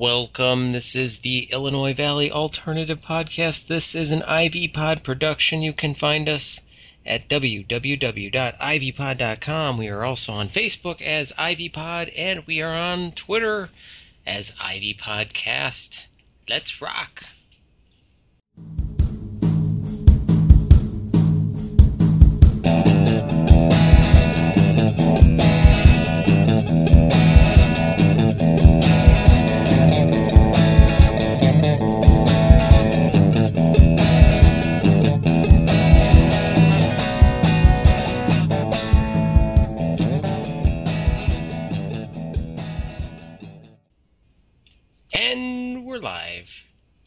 Welcome. This is the Illinois Valley Alternative Podcast. This is an Ivy Pod production. You can find us at www.ivypod.com. We are also on Facebook as Ivy Pod, and we are on Twitter as Ivy Podcast. Let's rock.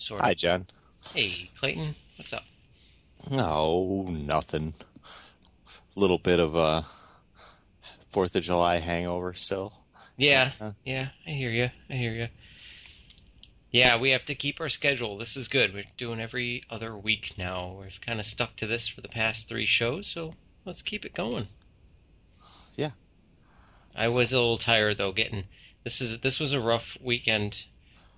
Sort of. Hi, John. Hey, Clayton. What's up? Oh, nothing. A Little bit of a Fourth of July hangover still. Yeah, Uh, yeah, I hear you. I hear you. Yeah, we have to keep our schedule. This is good. We're doing every other week now. We've kind of stuck to this for the past three shows, so let's keep it going. Yeah. I was a little tired though. Getting this is this was a rough weekend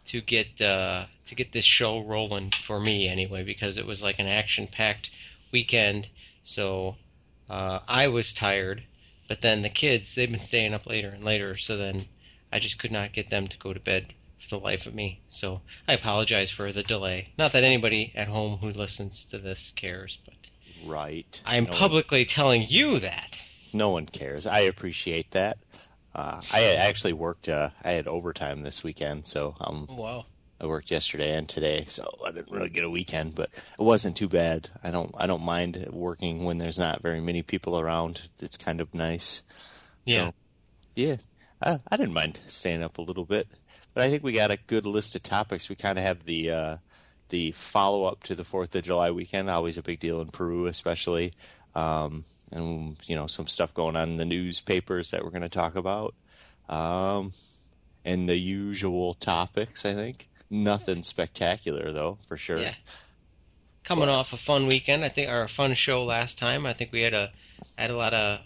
to get uh, to get this show rolling for me anyway because it was like an action packed weekend. So uh, I was tired, but then the kids they've been staying up later and later. So then I just could not get them to go to bed for the life of me. So I apologize for the delay. Not that anybody at home who listens to this cares, but Right. I'm no One, publicly telling you that. no one cares. I appreciate that. Uh, I actually worked. Uh, I had overtime this weekend, so um, Wow. I worked yesterday and today, so I didn't really get a weekend, but it wasn't too bad. I don't. I don't mind working when there's not very many people around. It's kind of nice. Yeah. So, yeah, I, I didn't mind staying up a little bit, but I think we got a good list of topics. We kind of have the uh, the follow up to the Fourth of July weekend, always a big deal in Peru, especially, um, and you know some stuff going on in the newspapers that we're going to talk about, um, and the usual topics. I think nothing spectacular though, for sure. Yeah. Coming off a fun weekend, I think, or a fun show last time. I think we had a had a lot of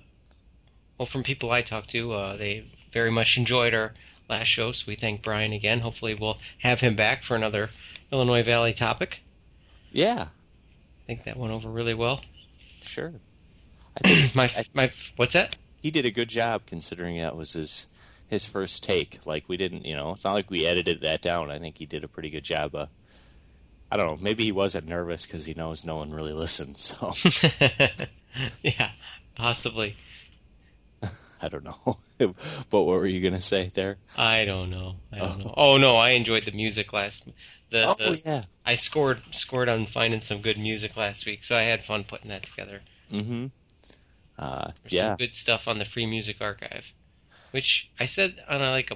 well, from people I talked to, uh, they very much enjoyed our last show. So we thank Brian again. Hopefully, we'll have him back for another Illinois Valley topic. Yeah, I think that went over really well. sure. I my my what's that? he did a good job considering that was his his first take. Like we didn't, you know, it's not like we edited that down. I think he did a pretty good job. Uh, I don't know. Maybe he wasn't nervous because he knows no one really listens. So yeah, possibly. I don't know. but what were you gonna say there? I don't know. I don't Oh. know. Oh no, I enjoyed the music last. The, oh the yeah. I scored scored on finding some good music last week, so I had fun putting that together. Mm-hmm. Uh, There's yeah. some good stuff on the Free Music Archive, which I said on a, like a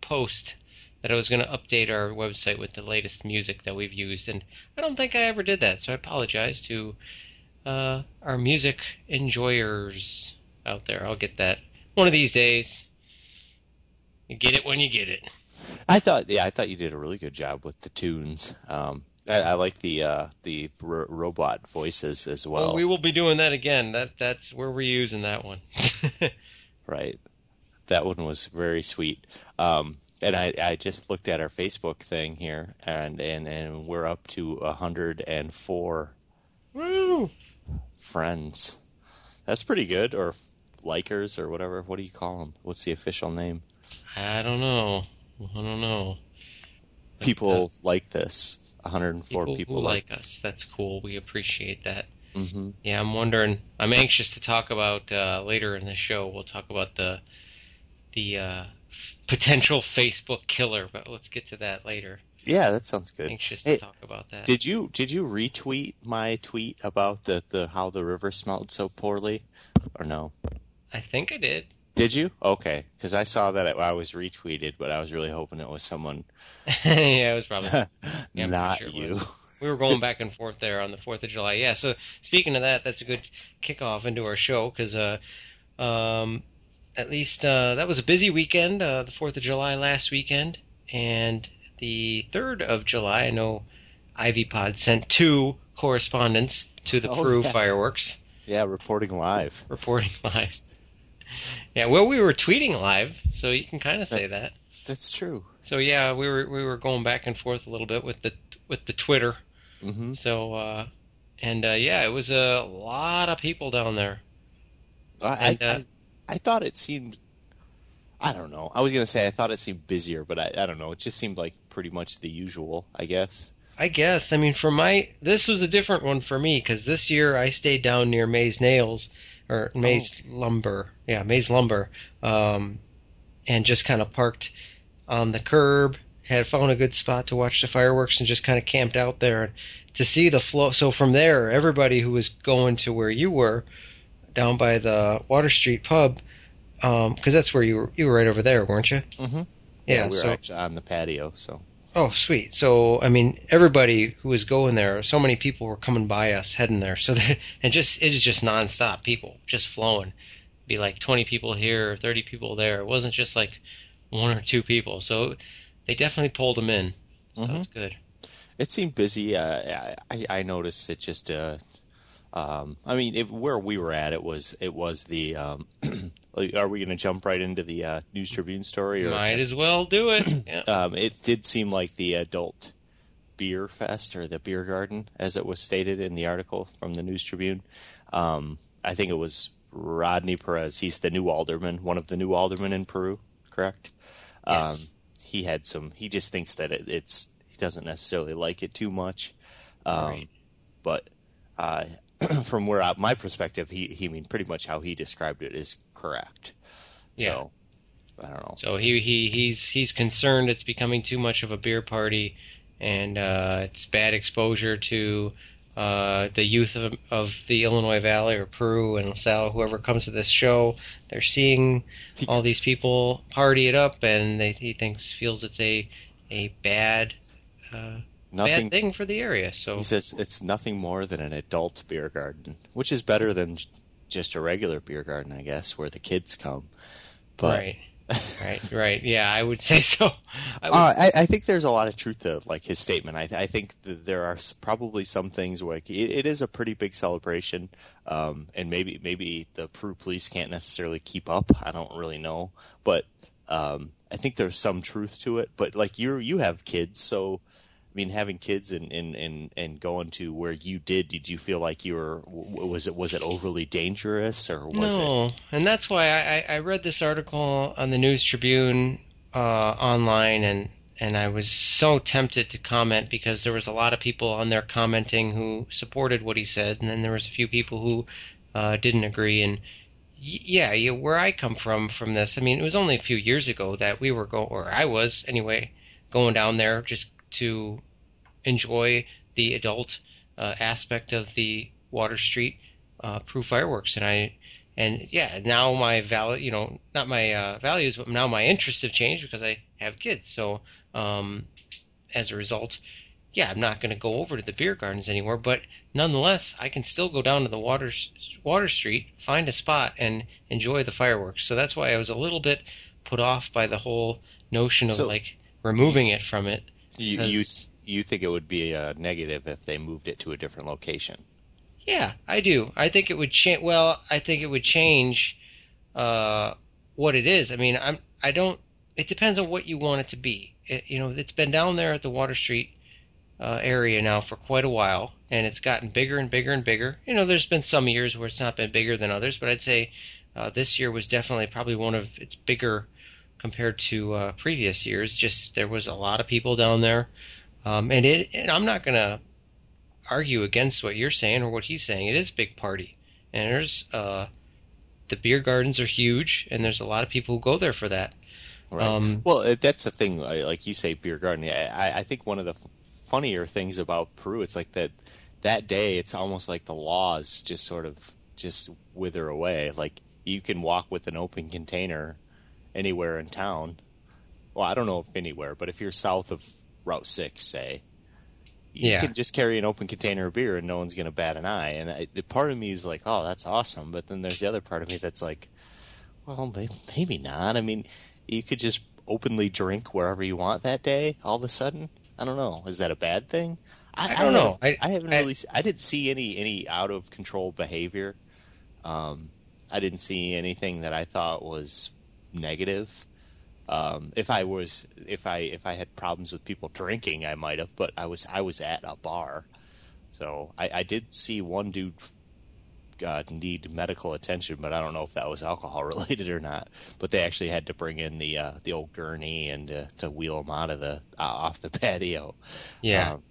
post that I was going to update our website with the latest music that we've used, and I don't think I ever did that. So I apologize to uh, our music enjoyers out there. I'll get that one of these days. You get it when you get it. I thought, yeah, I thought you did a really good job with the tunes. Um, I, I like the uh, the r- robot voices as well. Well, we will be doing that again. That that's where we're reusing that one. right? That one was very sweet. Um, and I, I just looked at our Facebook thing here, and, and, and we're up to 104 Woo! friends. That's pretty good, or likers, or whatever. What do you call them? What's the official name? I don't know. I don't know. People like this. 104 People, people, who like us. That's cool. We appreciate that. hmm Yeah, I'm wondering. I'm anxious to talk about uh, later in the show. We'll talk about the the uh, f- potential Facebook killer, but let's get to that later. Yeah, that sounds good. Anxious to Hey, talk about that. Did you did you retweet my tweet about the, the how the river smelled so poorly, or no? I think I did. Did you? Okay, because I saw that I was retweeted, but I was really hoping it was someone yeah, it was probably. Yeah, not sure you. We were going back and forth there on the Fourth of July. Yeah. So speaking of that, that's a good kickoff into our show because, uh, um, at least uh, that was a busy weekend. Uh, the Fourth of July last weekend, and the third of July. I know Ivy Pod sent two correspondents to the Oh, Peru yeah. fireworks, Yeah, reporting live. reporting live. Yeah, well, we were tweeting live, so you can kind of say that. That's true. so yeah, we were we were going back and forth a little bit with the with the Twitter. hmm So uh, and uh, yeah, it was a lot of people down there. I, And, uh, I I thought it seemed. I don't know. I was gonna say I thought it seemed busier, but I, I don't know. It just seemed like pretty much the usual. I guess. I guess. I mean, for my this was a different one for me because this year I stayed down near Maze Nails or Maze Lumber. Yeah, Maze Lumber, um, and just kind of parked on the curb. Had found a good spot to watch the fireworks and just kind of camped out there and to see the flow. So from there, everybody who was going to where you were, down by the Water Street pub, because that's where you were. You were right over there, weren't you? Mm-hmm. Yeah. we were so actually on the patio, so. Oh, sweet. So, I mean, everybody who was going there, so many people were coming by us heading there. So, that, and just, it was just nonstop people just flowing. Be like 20 people here, 30 people there. It wasn't just like one or two people. So, they definitely pulled them in. So, Mhm. it's good. It seemed busy. Uh, I I noticed it just. Uh, um, I mean, it, where we were at, it was it was the. Um, are we going to jump right into the uh, News Tribune story? Or, Might as well do it. Yeah. um, it did seem like the adult beer fest or the beer garden, as it was stated in the article from the News Tribune. Um, I think it was Rodney Perez. He's the new alderman, one of the new aldermen in Peru, correct? Yes. Um, he had some. He just thinks that it, it's. He doesn't necessarily like it too much. Um, Right. But uh, from where I, my perspective, he he I mean pretty much how he described it is correct. Yeah. So I don't know. So he, he he's he's concerned it's becoming too much of a beer party, and uh, it's bad exposure to uh, the youth of, of the Illinois Valley or Peru and LaSalle, whoever comes to this show. They're seeing all these people party it up, and they, he thinks feels it's a a bad uh, Nothing. bad thing for the area. So He says it's nothing more than an adult beer garden, which is better than just a regular beer garden, I guess, where the kids come. But right, right, right. Yeah, I would say so. I would, Uh, I, I think there's a lot of truth to like his statement. I, I think there are probably some things where like, it, it is a pretty big celebration, um, and maybe maybe the Peru police can't necessarily keep up. I don't really know, but um, I think there's some truth to it. But like you you have kids, so I mean, having kids and, and, and, and going to where you did, did you feel like you were was it was it overly dangerous or was it? no, and that's why I, I read this article on the News Tribune uh, online, and and I was so tempted to comment because there was a lot of people on there commenting who supported what he said, and then there was a few people who uh, didn't agree. And yeah, yeah, where I come from from this, I mean, it was only a few years ago that we were going, or I was anyway, going down there just to enjoy the adult uh, aspect of the Water Street uh, Peru fireworks, and I and yeah, now my value, you know, not my uh, values, but now my interests have changed because I have kids. So um, as a result, yeah, I'm not going to go over to the beer gardens anymore. But nonetheless, I can still go down to the water Water Street, find a spot, and enjoy the fireworks. So that's why I was a little bit put off by the whole notion of So- like removing it from it. You, you you think it would be a negative if they moved it to a different location? Yeah, I do. I think it would change. Well, I think it would change uh, what it is. I mean, I'm. I don't. It depends on what you want it to be. It, you know, it's been down there at the Water Street uh, area now for quite a while, and it's gotten bigger and bigger and bigger. You know, there's been some years where it's not been bigger than others, but I'd say uh, this year was definitely probably one of its bigger compared to uh, previous years. Just there was a lot of people down there, um, and it. And I'm not gonna argue against what you're saying or what he's saying. It is a big party, and there's uh, the beer gardens are huge, and there's a lot of people who go there for that. Right. Um, well, that's the thing. Like you say, beer garden. I, I think one of the f- funnier things about Peru, it's like that that day. It's almost like the laws just sort of just wither away. Like you can walk with an open container anywhere in town. Well, I don't know if anywhere, but if you're south of Route Six, say, you Yeah. can just carry an open container of beer and no one's going to bat an eye. And I, the part of me is like, oh, that's awesome. But then there's the other part of me that's like, well, maybe not. I mean, you could just openly drink wherever you want that day. All of a sudden, I don't know. Is that a bad thing? I don't know. I- I, haven't I- really. I didn't see any any out of control behavior. Um, I didn't see anything that I thought was negative. Um, if I was, if I if I had problems with people drinking, I might have. But I was I was at a bar, so I, I did see one dude uh, need medical attention, but I don't know if that was alcohol related or not. But they actually had to bring in the uh, the old gurney and uh, to wheel him out of the uh, off the patio. Yeah. Um,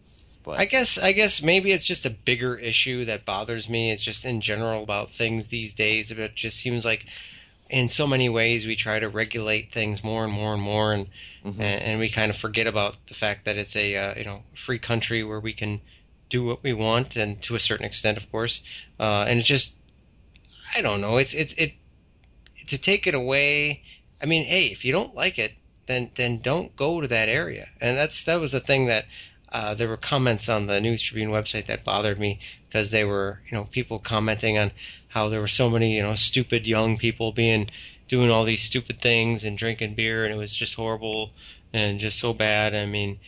but I guess I guess maybe it's just a bigger issue that bothers me. It's just in general about things these days. It just seems like in so many ways we try to regulate things more and more and more, and Mhm. and, and we kind of forget about the fact that it's a uh, you know free country where we can do what we want, and to a certain extent, of course. Uh, and it just I don't know. It's it's it to take it away. I mean, hey, if you don't like it, then then don't go to that area. And that's that was the thing that uh, there were comments on the News Tribune website that bothered me because they were you know people commenting on how there were so many you know stupid young people being doing all these stupid things and drinking beer and it was just horrible and just so bad. I mean,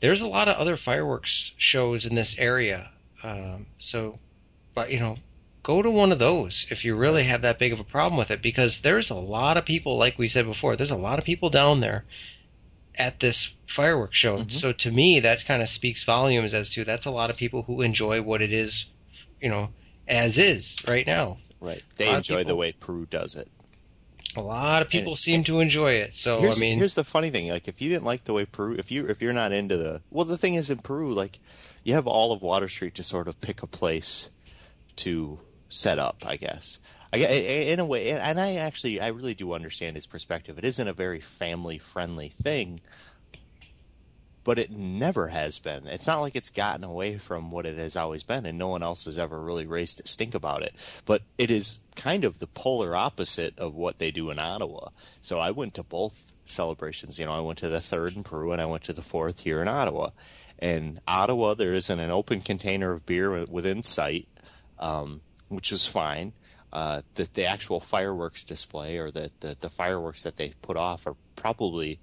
there's a lot of other fireworks shows in this area, um, so but you know go to one of those if you really have that big of a problem with it because there's a lot of people like we said before there's a lot of people down there at this fireworks show Mhm. so to me that kind of speaks volumes as to that's a lot of people who enjoy what it is you know as is right now right, they enjoy the way Peru does it. a lot of people And- seem to enjoy it so i mean here's the funny thing: like, if you didn't like the way Peru, if you if you're not into the well, the thing is in Peru, like, you have all of Water Street to sort of pick a place to set up, I guess. I, in a way, and I actually, I really do understand his perspective. It isn't a very family friendly thing, but it never has been. It's not like it's gotten away from what it has always been, and no one else has ever really raised a stink about it. But it is kind of the polar opposite of what they do in Ottawa. So I went to both celebrations. You know, I went to the third in Peru, and I went to the fourth here in Ottawa. In Ottawa, there isn't an open container of beer within sight, um, which was fine. Uh, the, the actual fireworks display or the, the, the fireworks that they put off are probably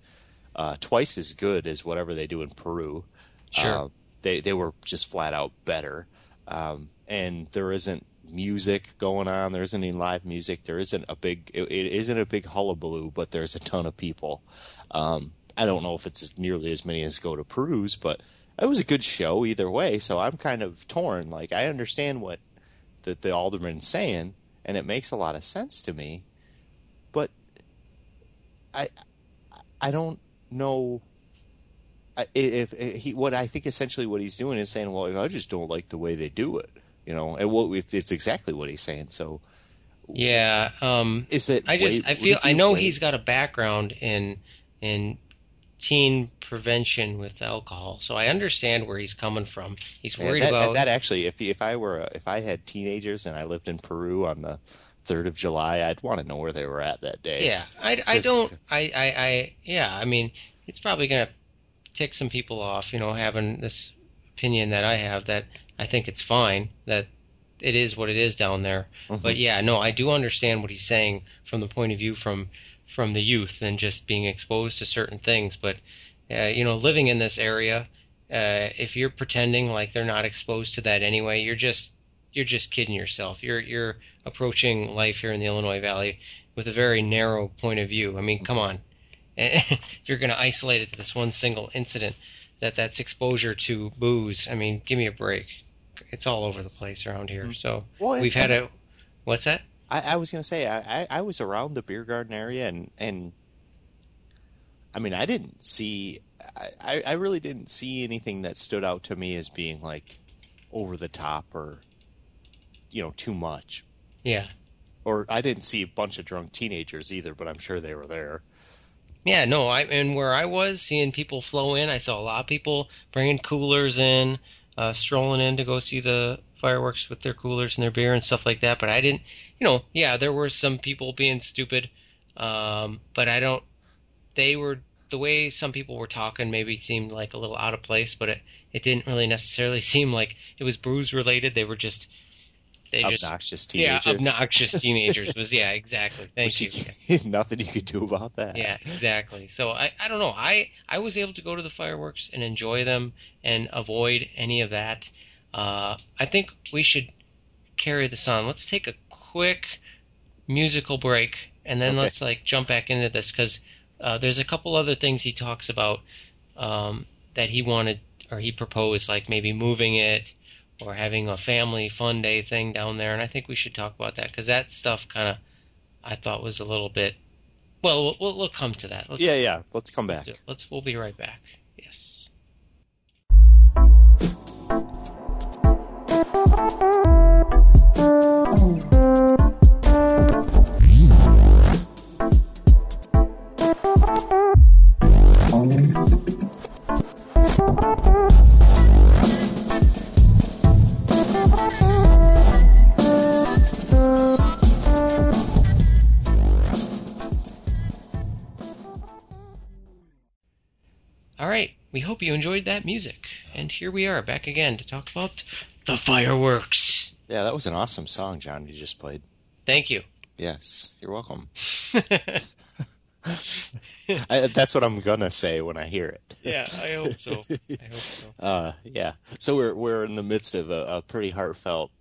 uh, twice as good as whatever they do in Peru. Sure. Uh, they they were just flat out better. Um, and there isn't music going on. There isn't any live music. There isn't a big. It, it isn't a big hullabaloo, but there's a ton of people. Um, I don't know if it's as nearly as many as go to Peru's, but it was a good show either way. So I'm kind of torn. Like I understand what the, the alderman's saying, and it makes a lot of sense to me, but I I don't know I- if, if he what I think essentially what he's doing is saying, well, I just don't like the way they do it, you know, and what it's it's exactly what he's saying. So yeah um is that I just way- I feel I know way- he's got a background in in teen prevention with alcohol, so I understand where he's coming from. He's Yeah, worried that, about that actually if if I were if I had teenagers and I lived in Peru on the third of July, I'd want to know where they were at that day. Yeah, I, I don't. I, I, I, yeah. I mean, it's probably going to tick some people off, you know, having this opinion that I have that I think it's fine that it is what it is down there. Mhm. But yeah, no, I do understand what he's saying from the point of view from from the youth and just being exposed to certain things. But uh, you know, living in this area, uh, if you're pretending like they're not exposed to that anyway, you're just you're just kidding yourself. You're you're approaching life here in the Illinois Valley with a very narrow point of view. I mean, come on. if you're going to isolate it to this one single incident, that that's exposure to booze. I mean, give me a break. It's all over the place around here. So Well, we've had a what's that? I, I was gonna say I, I, I was around the beer garden area and and I mean I didn't see I, I really didn't see anything that stood out to me as being like over the top or you know too much Yeah. or I didn't see a bunch of drunk teenagers either but I'm sure they were there Yeah, no, I and where I was seeing people flow in, I saw a lot of people bringing coolers in, uh, strolling in to go see the fireworks with their coolers and their beer and stuff like that. But I didn't, you know, yeah, there were some people being stupid, um, but I don't. They were the way some people were talking maybe seemed like a little out of place, but it it didn't really necessarily seem like it was bruise related. They were just they just obnoxious yeah teenagers obnoxious teenagers was yeah exactly thank you. you- nothing you could do about that Yeah, exactly. So I, I don't know. I, I was able to go to the fireworks and enjoy them and avoid any of that. Uh, I think we should carry this on. Let's take a quick musical break and then Okay. let's like jump back into this because Uh, there's a couple other things he talks about um, that he wanted or he proposed, like maybe moving it or having a family fun day thing down there. And I think we should talk about that because that stuff kind of I thought was a little bit. Well, we'll, we'll come to that. Let's, Yeah, yeah. Let's come back. let's, let's we'll be right back. Yes. We hope you enjoyed that music. And here we are back again to talk about the fireworks. Yeah, that was an awesome song, John. You just played. Thank you. Yes, you're welcome. I, that's what I'm gonna say when I hear it. yeah, I hope so. I hope so. Uh, yeah. So we're we're in the midst of a, a pretty heartfelt,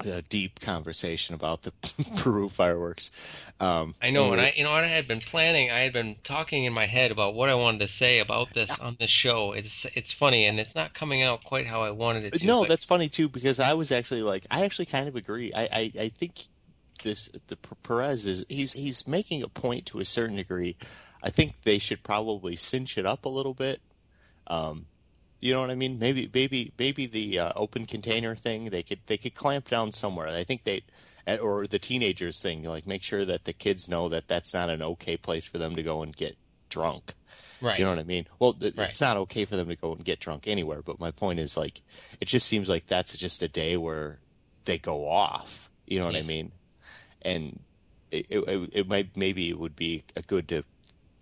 uh, deep conversation about the Peru fireworks. Um, I know, and I, you know I had been planning. I had been talking in my head about what I wanted to say about this on this show. It's it's funny, and it's not coming out quite how I wanted it to. No, but- that's funny too because I was actually like I actually kind of agree. I I, I think this the Perez is he's he's making a point to a certain degree. I think they should probably cinch it up a little bit. Um, you know what I mean? Maybe maybe maybe the uh, open container thing they could they could clamp down somewhere. I think they or the teenagers thing like make sure that the kids know that that's not an okay place for them to go and get drunk. right. You know what I mean? Well, th- Right. it's not okay for them to go and get drunk anywhere, but my point is like it just seems like that's just a day where they go off. You know what I mean? And it, it, it might maybe it would be a good to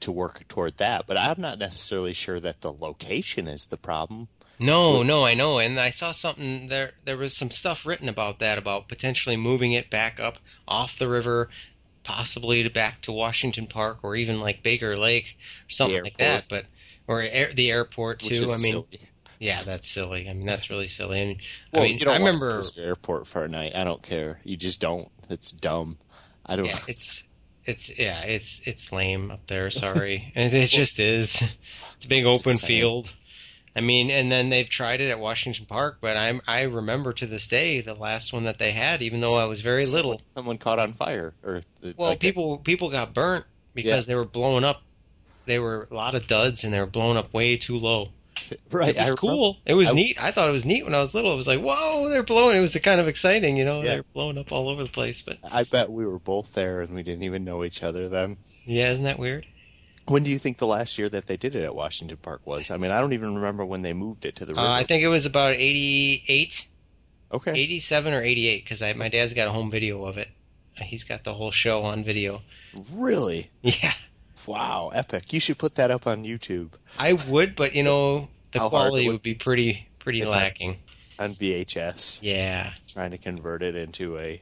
to work toward that, but I'm not necessarily sure that the location is the problem. No, no, I know, and I saw something there. There was some stuff written about that, about potentially moving it back up off the river, possibly to back to Washington Park or even like Baker Lake or something like that. But or air, the airport Which too. is I mean, silly. yeah, that's silly. I mean, that's really silly. I mean, well, I mean, you don't I remember. airport for a night. I don't care. You just don't. It's dumb. I don't. Yeah, it's it's yeah, it's it's lame up there. Sorry, and it just is. It's a big open field. I mean, and then they've tried it at Washington Park, but I'm I remember to this day the last one that they had, even though I was very someone, little. Someone caught on fire, or Well, like people people got burnt because they were blowing up. They were a lot of duds, and they were blowing up way too low. right? It was cool. It was I- neat. I thought it was neat when I was little. It was like, whoa, they're blowing. It was kind of exciting, you know. Yeah. They're blowing up all over the place. But I bet we were both there and we didn't even know each other then. yeah, isn't that weird? When do you think the last year that they did it at Washington Park was? I mean, I don't even remember when they moved it to the river. Uh, I think it was about 88, okay. 87 or 88 because my dad's got a home video of it. He's got the whole show on video. Really? Yeah, Wow, epic. You should put that up on YouTube I would, but you know the How quality would- would be pretty pretty lacking. on VHS. Yeah. Trying to convert it into a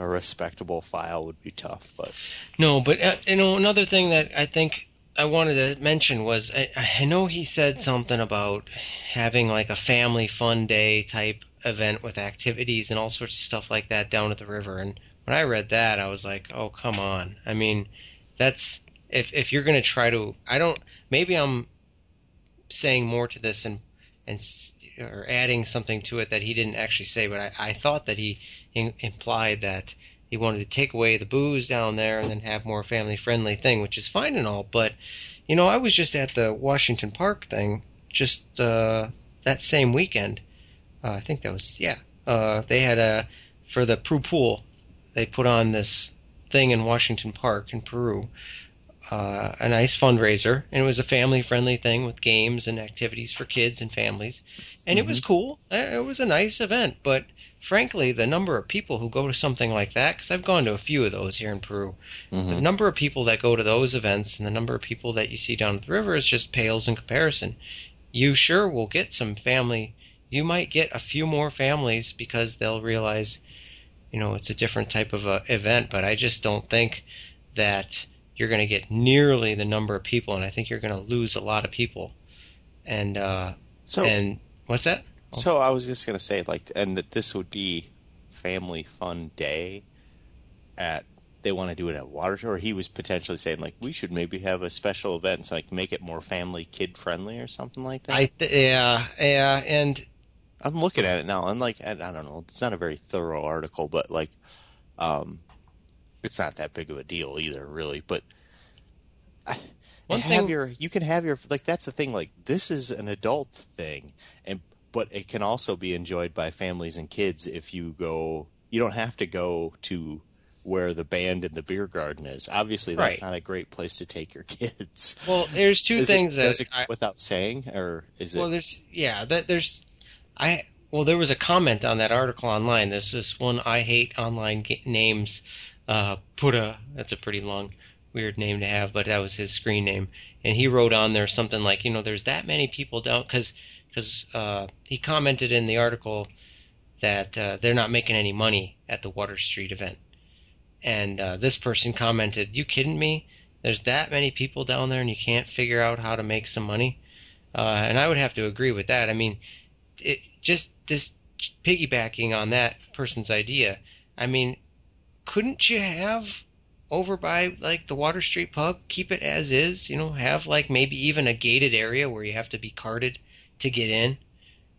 a respectable file would be tough, but No, but uh, you know another thing that I think I wanted to mention was I, I know he said something about having like a family fun day type event with activities and all sorts of stuff like that down at the river. And when I read that, I was like, oh come on. I mean, that's if if you're gonna try to, I don't. Maybe I'm saying more to this and and or adding something to it that he didn't actually say, but I, I thought that he in, implied that he wanted to take away the booze down there and then have more family friendly thing, which is fine and all. But you know, I was just at the Washington Park thing just uh, that same weekend. Uh, I think that was yeah. Uh, they had a for the Peru pool. They put on this thing in Washington Park in Peru. Uh, a nice fundraiser, and it was a family-friendly thing with games and activities for kids and families, and it was cool. Uh, It was a nice event, but frankly, the number of people who go to something like that, because I've gone to a few of those here in Peru, the number of people that go to those events and the number of people that you see down at the river is just pales in comparison. You sure will get some family. You might get a few more families because they'll realize, you know, it's a different type of a event. But I just don't think that you're going to get nearly the number of people, and I think you're going to lose a lot of people. And uh, so and what's that? so I was just gonna say like, and that this would be family fun day at they want to do it at water, or he was potentially saying like we should maybe have a special event, so like make it more family kid friendly or something like that. I th- yeah yeah, and I'm looking at it now, and like I, I don't know, it's not a very thorough article, but like, um, it's not that big of a deal either, really. But One have thing- your you can have your like that's the thing. Like this is an adult thing, and but it can also be enjoyed by families and kids if you go. You don't have to go to where the band and the beer garden is. Obviously, that's Right. not a great place to take your kids. well, there's two Is things does that it, I, without saying, or is it? Well, there's yeah, that there's I well there was a comment on that article online. There's this one I hate online ga- names. Uh, Putta, that's a pretty long, weird name to have, but that was his screen name. And he wrote on there something like, you know, there's that many people down because because uh, he commented in the article that uh, they're not making any money at the Water Street event. And uh, this person commented, "You kidding me? There's that many people down there, and you can't figure out how to make some money." Uh, and I would have to agree with that. I mean, it, just this piggybacking on that person's idea. I mean, couldn't you have over by like the Water Street pub, keep it as is? You know, have like maybe even a gated area where you have to be carted to get in,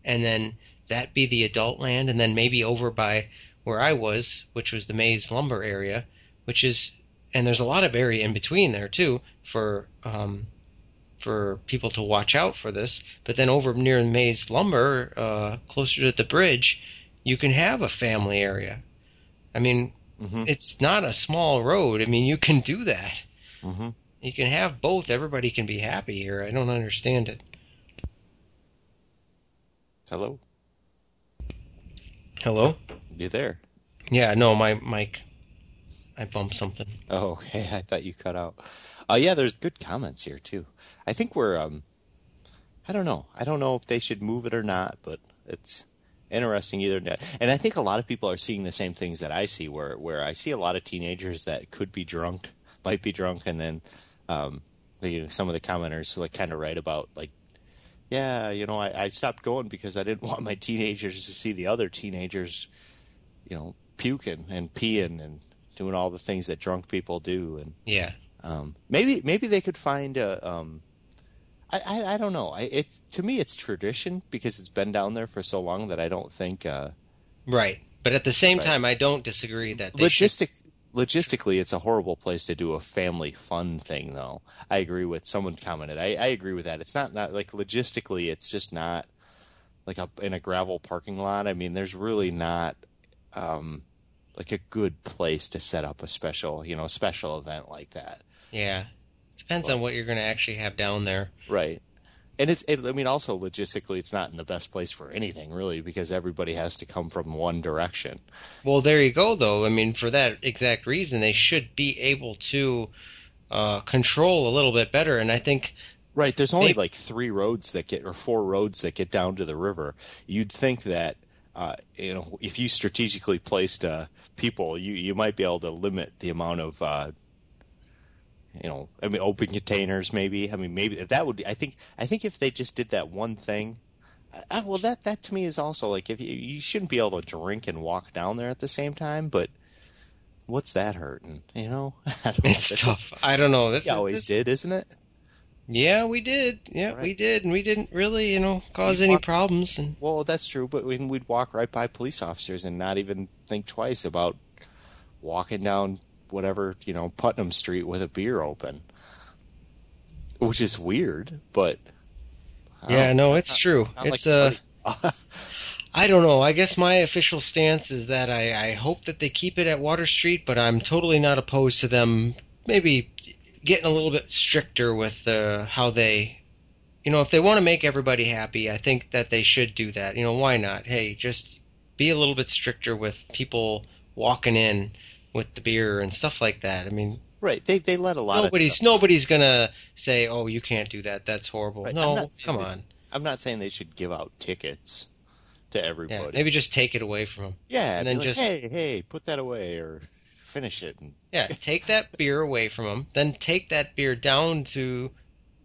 and then that be the adult land, and then maybe over by where I was, which was the Maze Lumber area, which is, and there's a lot of area in between there too for um, for people to watch out for this. But then over near the Maze Lumber, uh, closer to the bridge, you can have a family area. I mean, Mhm. it's not a small road. I mean, you can do that. Mhm. You can have both. Everybody can be happy here. I don't understand it. Hello, Hello? you there? Yeah, no, my mic. I bumped something. Oh, okay. I thought you cut out. Uh, yeah, there's good comments here too. I think we're. Um, I don't know. I don't know if they should move it or not, but it's interesting either. And I think a lot of people are seeing the same things that I see, where where I see a lot of teenagers that could be drunk, might be drunk, and then um, you know, some of the commenters like kind of write about like. Yeah, you know, I, I stopped going because I didn't want my teenagers to see the other teenagers, you know, puking and peeing and doing all the things that drunk people do, and Yeah. um, maybe maybe they could find a. Um, I, I I don't know. I it's to me it's tradition because it's been down there for so long that I don't think uh, Right. But at the same Right. time, I don't disagree that they should. logistic logistically it's a horrible place to do a family fun thing though. I agree with someone commented. I, I agree with that. It's not not like logistically it's just not like a in a gravel parking lot. I mean there's really not um, like a good place to set up a special you know special event like that. Yeah. Depends on what you're going to actually have down there. Right. And it's, it, I mean, also logistically, it's not in the best place for anything, really, because everybody has to come from one direction. Well, there you go, though. I mean, for that exact reason, they should be able to uh, control a little bit better. And I think, Right. There's only like three roads that get, or four roads that get down to the river. You'd think that, uh, you know, if you strategically placed uh, people, you, you might be able to limit the amount of, uh, you know, I mean, open containers, maybe. I mean, maybe that would. Be, I think. I think if they just did that one thing, uh, well, that that to me is also like if you, you shouldn't be able to drink and walk down there at the same time, but what's that hurting? You know, I don't know. it's tough. I don't know. That's, We always that's- did, isn't it? Yeah, we did. Yeah, we did. And we didn't really, you know, cause We any walked- problems. And Well, that's true, but we'd walk right by police officers and not even think twice about walking down whatever, you know, Putnam Street with a beer open. Which is weird, but yeah, no, that's it's true. not It's like uh, I don't know. I guess my official stance is that I, I hope that they keep it at Water Street, but I'm totally not opposed to them maybe getting a little bit stricter with uh, how they, you know, if they want to make everybody happy, I think that they should do that. You know, why not? Hey, just be a little bit stricter with people walking in with the beer and stuff like that. I mean, right. They they let a lot nobody's of stuff- nobody's gonna say, "Oh, you can't do that. That's horrible." Right, No, come that- on. I'm not saying they should give out tickets to Yeah, everybody. maybe just take it away from them. Yeah, and then like, just- hey, hey, put that away or finish it. And, Yeah, take that beer away from them, then take that beer down to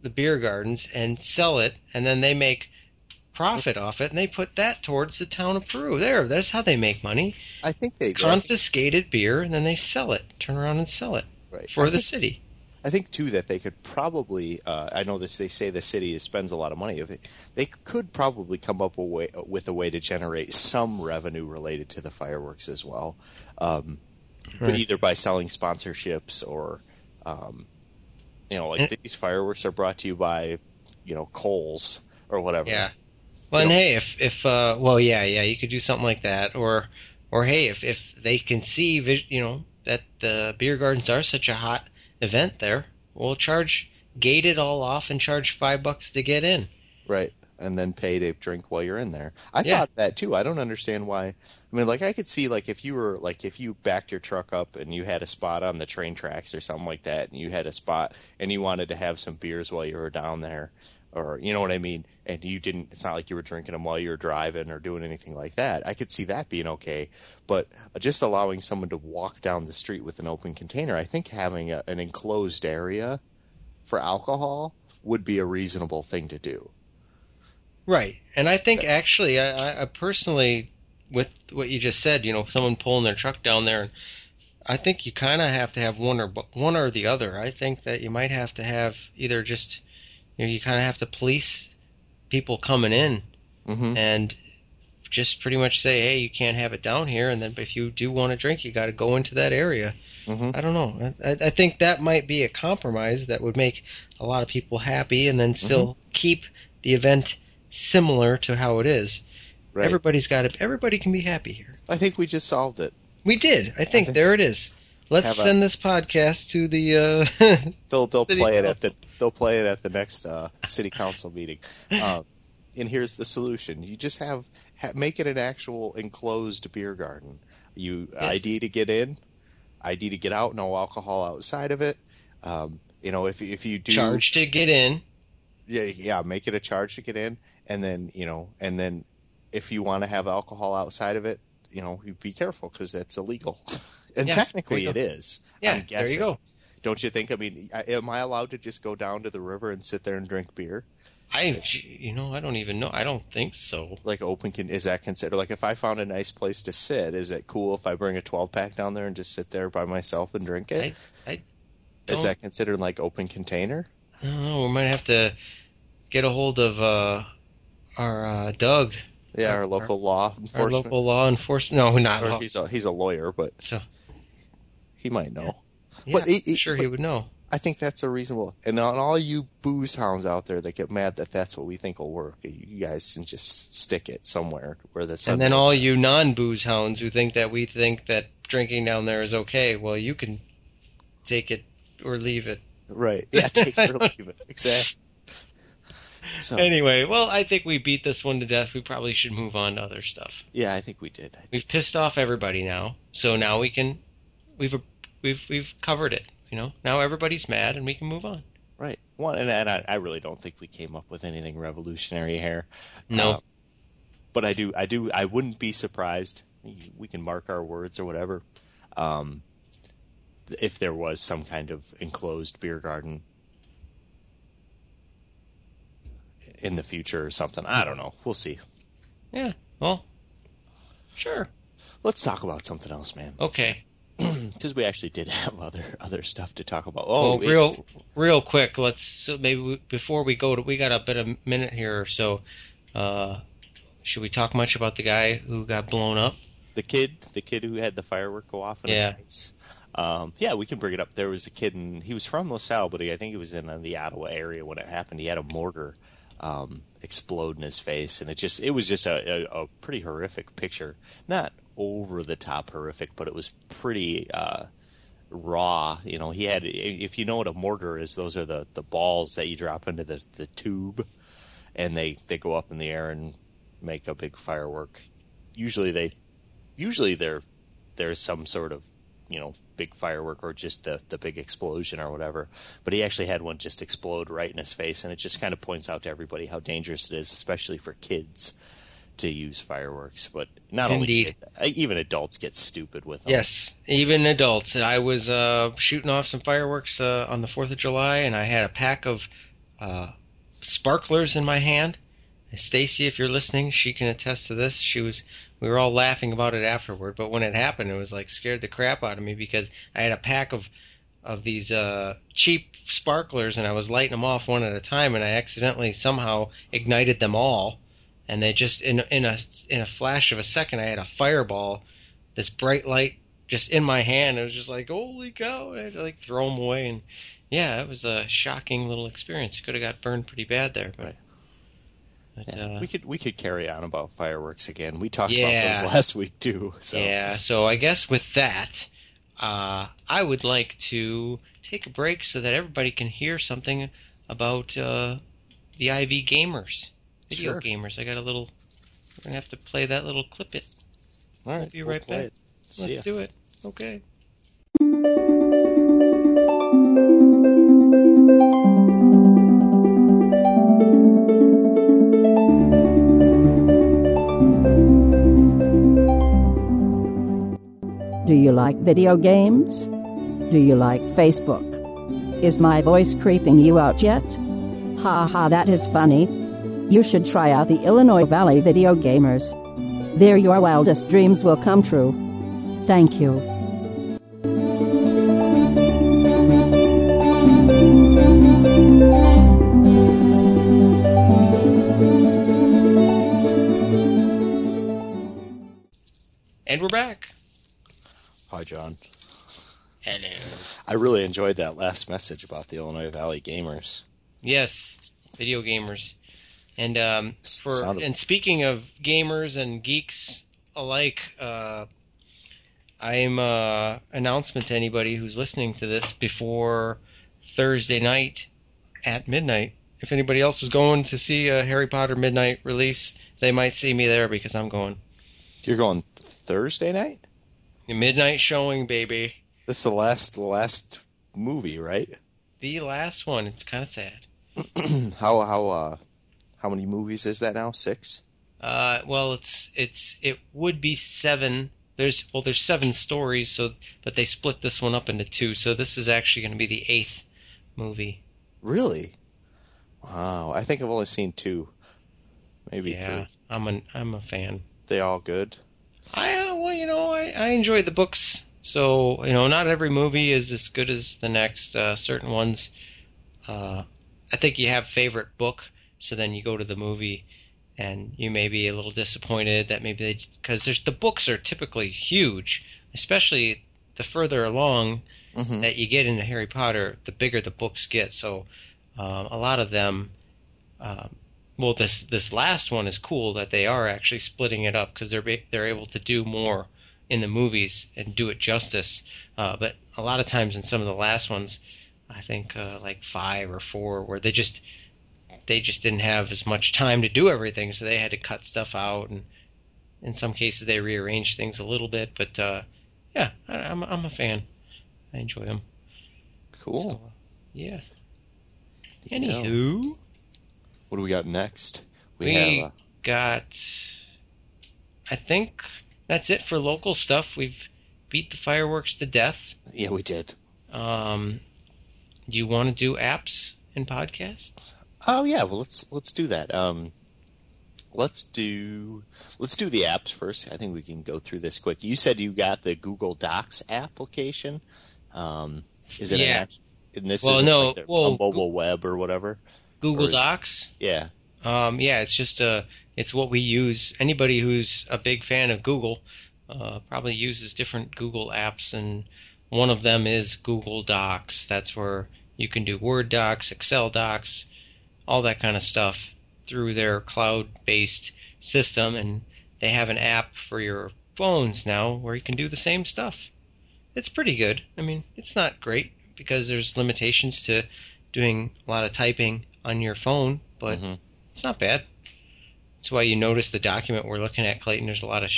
the beer gardens and sell it, and then they make profit off it, and they put that towards the town of Peru. There, that's how they make money. I think they confiscated beer, and then they sell it, turn around and sell it right. for I the think, city. I think too that they could probably. Uh, I know this. They say the city spends a lot of money. They, they could probably come up a way, with a way to generate some revenue related to the fireworks as well, um, right. but either by selling sponsorships or, um, you know, like and, these fireworks are brought to you by, you know, Coles or whatever. Yeah. Well, and hey, if if uh, well, yeah, yeah, you could do something like that, or or hey, if if they can see, you know, that the beer gardens are such a hot event there, we'll charge gate it all off and charge five bucks to get in. Right. And then pay to drink while you're in there. I yeah. thought that too. I don't understand why. I mean, like I could see like if you were like if you backed your truck up and you had a spot on the train tracks or something like that, and you had a spot and you wanted to have some beers while you were down there, or you know what I mean, and you didn't. It's not like you were drinking them while you were driving or doing anything like that. I could see that being okay, but just allowing someone to walk down the street with an open container, I think having a, an enclosed area for alcohol would be a reasonable thing to do. Right, and I think actually, I, I personally, with what you just said, you know, someone pulling their truck down there. I think you kind of have to have one or one or the other. I think that you might have to have either just you know, you kind of have to police people coming in mm-hmm. and just pretty much say, hey, you can't have it down here, and then if you do want to drink, you got to go into that area. Mm-hmm. I don't know. I, I, think that might be a compromise that would make a lot of people happy, and then still mm-hmm. keep the event similar to how it is. Right. Everybody's got it. Everybody can be happy here. I think we just solved it. We did. I think, I think there it is. Let's send a, this podcast to the. Uh, they'll they'll play council. it at the they'll play it at the next uh, city council meeting. Um, and here's the solution: you just have, have, make it an actual enclosed beer garden. You yes. ID to get in, ID to get out. No alcohol outside of it. Um, you know, if if you do charge to get in. Yeah, yeah. Make it a charge to get in, and then you know, and then if you want to have alcohol outside of it, you know, be careful because that's illegal. and yeah, technically it is. Yeah, there you go. Don't you think? I mean, am I allowed to just go down to the river and sit there and drink beer? I, you know, I don't even know. I don't think so. Like open can is that considered? Like if I found a nice place to sit, is it cool if I bring a twelve pack down there and just sit there by myself and drink it? I, I is that considered like open container? I don't know. We might have to get a hold of uh, our uh, Doug. Yeah, our, our local law enforcement. Our local law enforcement. No, not. Or he's a he's a lawyer, but so he might know. Yeah, but it, it, sure he would know. I think that's a reasonable. And on all you booze hounds out there that get mad that that's what we think will work, you guys can just stick it somewhere where the. And then all you non booze hounds who think that we think that drinking down there is okay, well, you can take it or leave it. Right. Yeah, take it or leave it. Exactly. So, anyway, well, I think we beat this one to death. We probably should move on to other stuff. Yeah, I think we did. We've pissed off everybody now, so now we can. We've we've we've covered it. You know, now everybody's mad and we can move on. Right. One, and, and I, I, really don't think we came up with anything revolutionary here. No. Uh, but I do, I do, I wouldn't be surprised. We can mark our words or whatever. Um, if there was some kind of enclosed beer garden in the future or something, I don't know. We'll see. Yeah. Well, sure. Let's talk about something else, man. Okay because we actually did have other other stuff to talk about. Oh, well, real real quick, let's so maybe we, before we go to we got a bit of minute here or so. Uh, should we talk much about the guy who got blown up? The kid, the kid who had the firework go off in yeah. his face. Um, yeah, we can bring it up. There was a kid, and he was from LaSalle, but he, I think he was in the Ottawa area when it happened. He had a mortar um, explode in his face, and it just it was just a, a, a pretty horrific picture. Not over the top horrific, but it was pretty uh, raw. You know, he had if you know what a mortar is, those are the the balls that you drop into the the tube, and they they go up in the air and make a big firework. Usually they usually there there's some sort of you know big firework or just the the big explosion or whatever. But he actually had one just explode right in his face, and it just kind of points out to everybody how dangerous it is, especially for kids to use fireworks. But not Indeed. only even adults get stupid with them. Yes, even adults. I was uh, shooting off some fireworks uh, on the Fourth of July, and I had a pack of uh, sparklers in my hand, Stacy, if you're listening, she can attest to this. She was we were all laughing about it afterward, but when it happened, it was like scared the crap out of me because I had a pack of of these uh, cheap sparklers and I was lighting them off one at a time, and I accidentally somehow ignited them all, and they just in in a in a flash of a second, I had a fireball, this bright light just in my hand. It was just like holy cow! I had to like throw them away, and yeah, it was a shocking little experience. Could have got burned pretty bad there, but. But, Yeah, uh, we could we could carry on about fireworks again. We talked Yeah. about those last week too. So Yeah, so I guess with that, uh, I would like to take a break so that everybody can hear something about uh, the IV gamers, video Sure. gamers. I got a little. We're gonna have to play that little clip. It. all right, We'll be we'll right back. it. Let's ya. do it. Okay. You like video games? Do you like Facebook? Is my voice creeping you out yet? Ha ha, that is funny. You should try out the Illinois Valley Video Gamers. There your wildest dreams will come true. Thank you. John. Hello. I really enjoyed that last message about the Illinois Valley Gamers. Yes, video gamers. And um, for and speaking of gamers and geeks alike, uh, I'm uh, announcement to anybody who's listening to this before Thursday night at midnight. If anybody else is going to see a Harry Potter midnight release, they might see me there because I'm going. You're going Thursday night? The midnight showing, baby. This is the last the last movie, right? The last one. It's kind of sad. how how uh how many movies is that now? Six? Uh, well, it's it's it would be seven. There's well, there's seven stories, so but they split this one up into two. So this is actually going to be the eighth movie. Really? Wow. I think I've only seen two. Maybe yeah, three. I'm an I'm a fan. They all good? I well, you know, I I enjoy the books. So you know, not every movie is as good as the next. Uh, certain ones, uh, I think you have favorite book, so then you go to the movie, and you may be a little disappointed that maybe they because there's the books are typically huge, especially the further along Mm-hmm. that you get into Harry Potter, the bigger the books get. So um, a lot of them, um, well, this this last one is cool that they are actually splitting it up because they're they're able to do more in the movies and do it justice. Uh, but a lot of times in some of the last ones, I think uh, like five or four, where they just they just didn't have as much time to do everything, so they had to cut stuff out, and in some cases they rearranged things a little bit. But uh, yeah, I, I'm I'm a fan. I enjoy them. Cool. So, yeah. Yeah. Anywho, What do we got next? We- have uh, got. I think that's it for local stuff. We've beat the fireworks to death. yeah, we did. Um, do you want to do apps and podcasts? Oh yeah, well let's let's do that. Um, let's do let's do the apps first. I think we can go through this quick. You said you got the Google Docs application. Um, is it? Yeah. An, app- and this Well, is no, like the, well, a mobile web or whatever. Google Docs. Yeah. Um, yeah, it's just uh it's what we use. Anybody who's a big fan of Google uh, probably uses different Google apps, and one of them is Google Docs. That's where you can do Word docs, Excel docs, all that kind of stuff through their cloud-based system, and they have an app for your phones now where you can do the same stuff. It's pretty good. I mean, it's not great because there's limitations to doing a lot of typing on your phone, but Mhm. it's not bad. That's why you notice the document we're looking at, Clayton. There's a lot of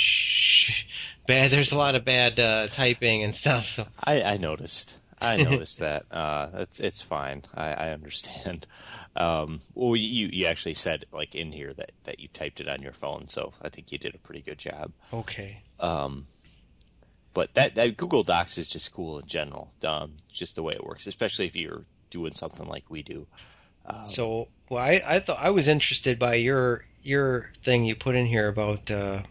bad. There's a lot of bad uh, typing and stuff. So I, I noticed. I noticed that. Uh, it's it's fine. I, I understand. Um, well, you you actually said like in here that that you typed it on your phone, so I think you did a pretty good job. okay, Um, but that, that Google Docs is just cool in general. Um, just the way it works, especially if you're doing something like we do. Um, so well, I I thought I was interested by your your thing you put in here about uh,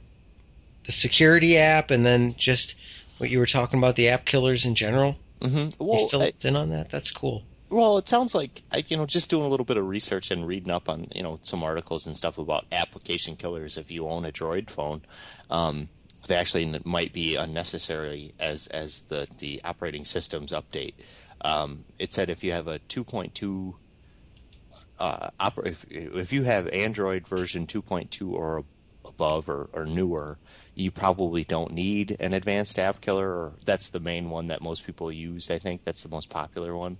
the security app, and then just what you were talking about the app killers in general. hmm you Well, fill I- us in on that. That's cool. Well, it sounds like I, you know, just doing a little bit of research and reading up on you know some articles and stuff about application killers. If you own a Droid phone, um, they actually might be unnecessary as as the the operating systems update. Um, it said if you have a 2.2 uh, oper- if, if you have Android version 2.2 or above or, or newer, you probably don't need an advanced app killer. Or that's the main one that most people use. I think that's the most popular one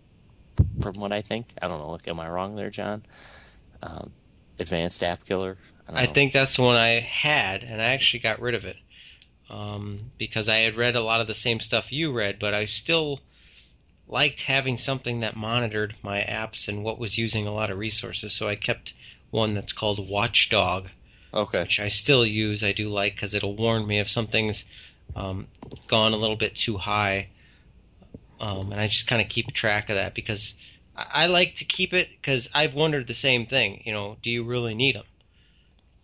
from what I think. I don't know. Like, am I wrong there, John? Um, advanced app killer. I, I think that's the one I had, and I actually got rid of it um, because I had read a lot of the same stuff you read, but I still liked having something that monitored my apps and what was using a lot of resources. So I kept one that's called Watchdog, Okay. which I still use. I do like because it'll warn me if something's um, gone a little bit too high, um, and I just kind of keep track of that because I, I like to keep it because I've wondered the same thing. You know, do you really need them?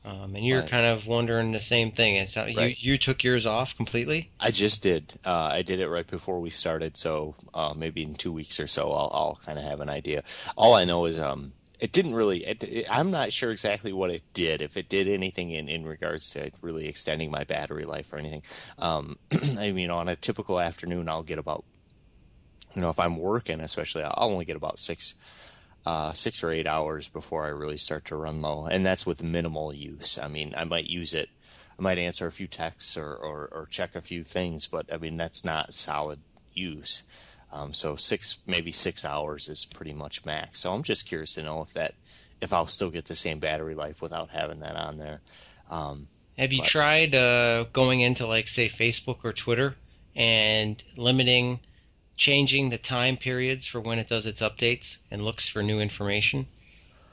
Um, and you're Right. kind of wondering the same thing. It's not, Right. you you took yours off completely. I just did. Uh, I did it right before we started, so uh, maybe in two weeks or so, I'll, I'll kind of have an idea. All I know is um, it didn't really. It, it, I'm not sure exactly what it did. If it did anything in, in regards to really extending my battery life or anything. Um, I mean, on a typical afternoon, I'll get about, you know, if I'm working, especially, I'll only get about six. Uh, six or eight hours before I really start to run low, and that's with minimal use. I mean, I might use it I might answer a few texts or, or, or check a few things, but I mean that's not solid use. Um, so six, maybe six hours is pretty much max. So I'm just curious to know if that, if I'll still get the same battery life without having that on there. Um, Have you But- tried uh, going into like say Facebook or Twitter and limiting, changing the time periods for when it does its updates and looks for new information?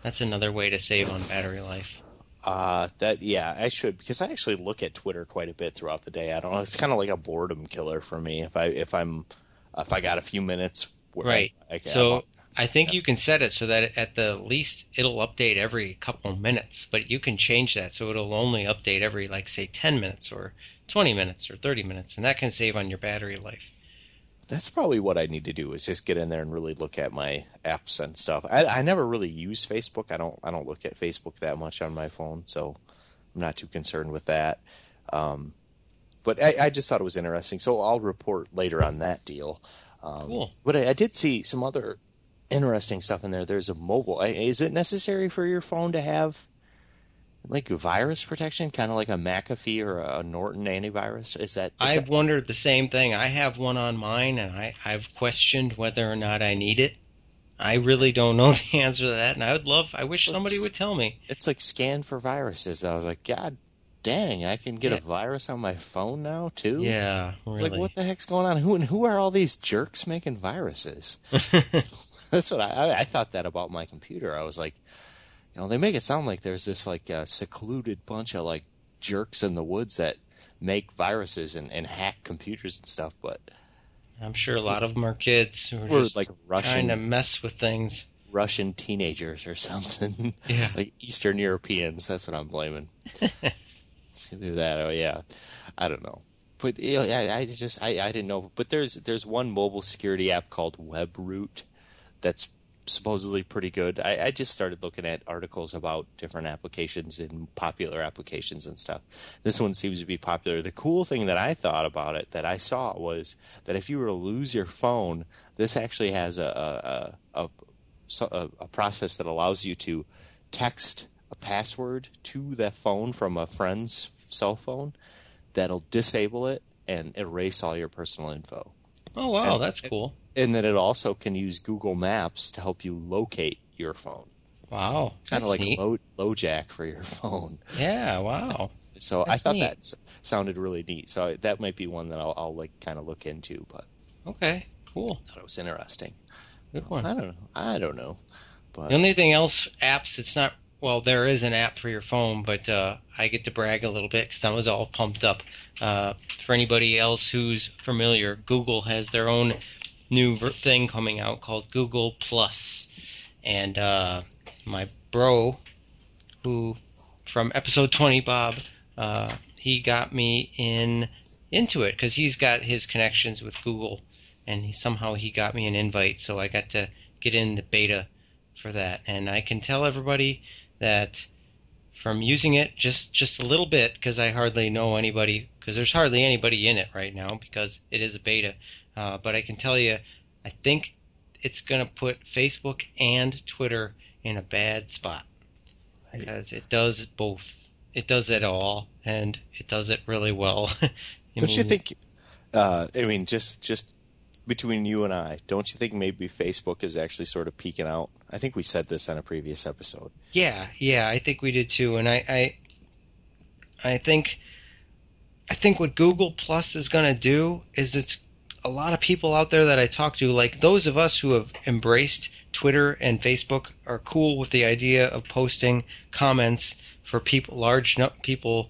That's another way to save on battery life. uh, that yeah, I should because I actually look at Twitter quite a bit throughout the day. I don't know. It's kind of like a boredom killer for me. If I if I'm if I got a few minutes, where Right. I, I can, So I think you can set it so that at the least it'll update every couple minutes, but you can change that so it'll only update every like say 10 minutes or 20 minutes or 30 minutes, and that can save on your battery life. That's probably what I need to do is just get in there and really look at my apps and stuff. I, I never really use Facebook. I don't I don't look at Facebook that much on my phone, so I'm not too concerned with that. Um, but I, I just thought it was interesting, so I'll report later on that deal. Um, Cool. But I, I did see some other interesting stuff in there. There's a mobile. Is it necessary for your phone to have like virus protection, kind of like a McAfee or a Norton antivirus? Is that? Is I've that- wondered the same thing. I have one on mine, and I, I've questioned whether or not I need it. I really don't know the answer to that, and I would love. I wish somebody would tell me. it's like scan for viruses. I was like, God dang, I can get Yeah. a virus on my phone now too. Yeah, It's like, what the heck's going on? Who and who are all these jerks making viruses? That's what I, I, I thought that about my computer. I was like, you know, they make it sound like there's this like uh, secluded bunch of like jerks in the woods that make viruses and, and hack computers and stuff, but I'm sure a lot of them are kids who are just like trying to mess with things. Russian teenagers or something. Yeah. like Eastern Europeans. That's what I'm blaming. Either that or yeah, I don't know. But you know, I, I just I, I didn't know. But there's there's one mobile security app called WebRoot that's supposedly pretty good. I, I just started looking at articles about different applications and popular applications and stuff. This one seems to be popular. The cool thing that I thought about it that I saw was that if you were to lose your phone, this actually has a a, a, a, a process that allows you to text a password to that phone from a friend's cell phone that'll disable it and erase all your personal info. Oh wow, And- that's cool. And then it also can use Google Maps to help you locate your phone. Wow, Kind of like neat. low, LoJack for your phone. Yeah, wow. So I thought neat. that sounded really neat. So that might be one that I'll, I'll like kind of look into, but Okay, cool. I thought it was interesting. Good one. I don't know. I don't know. But The only thing else, apps, it's not, well, there is an app for your phone, but uh, I get to brag a little bit because I was all pumped up. Uh, for anybody else who's familiar, Google has their own new thing coming out called Google And uh, my bro, who from episode 20, Bob, uh, he got me in into it because he's got his connections with Google, and he, somehow he got me an invite, so I got to get in the beta for that. And I can tell everybody that from using it just just a little bit because I hardly know anybody because there's hardly anybody in it right now because it is a beta. Uh, but I can tell you, I think it's going to put Facebook and Twitter in a bad spot because it does both. It does it all, and it does it really well. don't mean, you think? Uh, I mean, just just between you and I, don't you think maybe Facebook is actually sort of peaking out? I think we said this on a previous episode. Yeah, yeah, I think we did too, and I, I, I think, I think what Google Plus is going to do is it's a lot of people out there that I talk to, like those of us who have embraced Twitter and Facebook, are cool with the idea of posting comments for people, large people,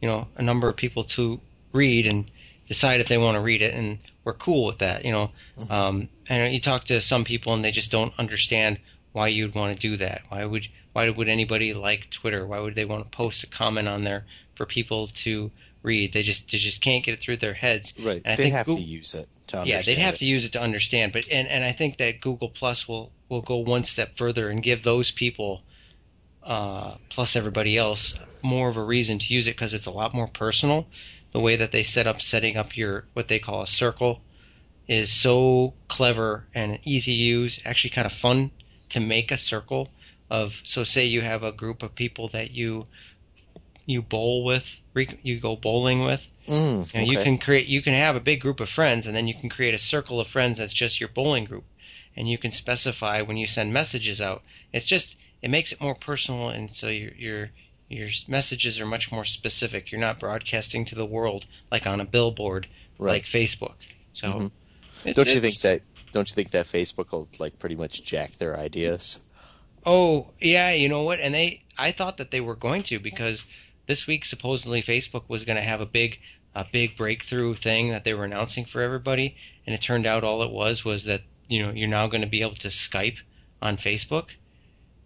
you know, a number of people to read and decide if they want to read it, and we're cool with that, you know. Mm-hmm. Um, and you talk to some people and they just don't understand why you'd want to do that. Why would why would anybody like Twitter? Why would they want to post a comment on there for people to read. They just they just can't get it through their heads. Right. And I they have Google, to use it to Yeah, they'd have it. to use it to understand. But and, and I think that Google Plus will will go one step further and give those people uh, plus everybody else more of a reason to use it because it's a lot more personal. The way that they set up setting up your what they call a circle is so clever and easy to use. Actually, kind of fun to make a circle of. So, say you have a group of people that you you bowl with, you go bowling with. Mm, you, know, you can create, you can have a big group of friends, and then you can create a circle of friends that's just your bowling group, and you can specify when you send messages out. It's just it makes it more personal, and so your your your messages are much more specific. You're not broadcasting to the world like on a billboard, right. like Facebook. So, mm-hmm. don't you think that? Don't you think that Facebook will like pretty much jack their ideas? Oh yeah, you know what? And they, I thought that they were going to because this week supposedly Facebook was going to have a big a big breakthrough thing that they were announcing for everybody, and it turned out all it was was that you know you're now going to be able to Skype on Facebook,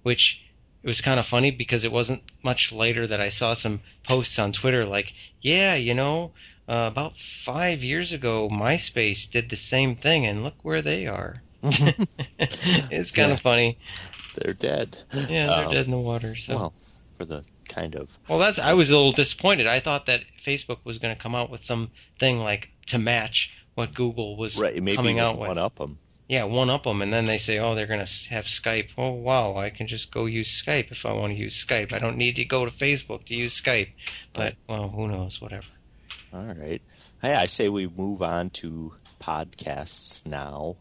which it was kind of funny because it wasn't much later that I saw some posts on Twitter like, yeah, you know, uh, about five years ago MySpace did the same thing, and look where they are. it's kind yeah. of funny. They're dead. Yeah, they're um, dead in the water. So. Well, for the kind of. Well, that's I was a little disappointed. I thought that Facebook was going to come out with something like to match what Google was right, maybe coming out with. One up them. Yeah, one up them, and then they say, oh, they're going to have Skype. Oh, wow, I can just go use Skype if I want to use Skype. I don't need to go to Facebook to use Skype. But well, who knows? Whatever. All right. Hey, I say we move on to podcasts now.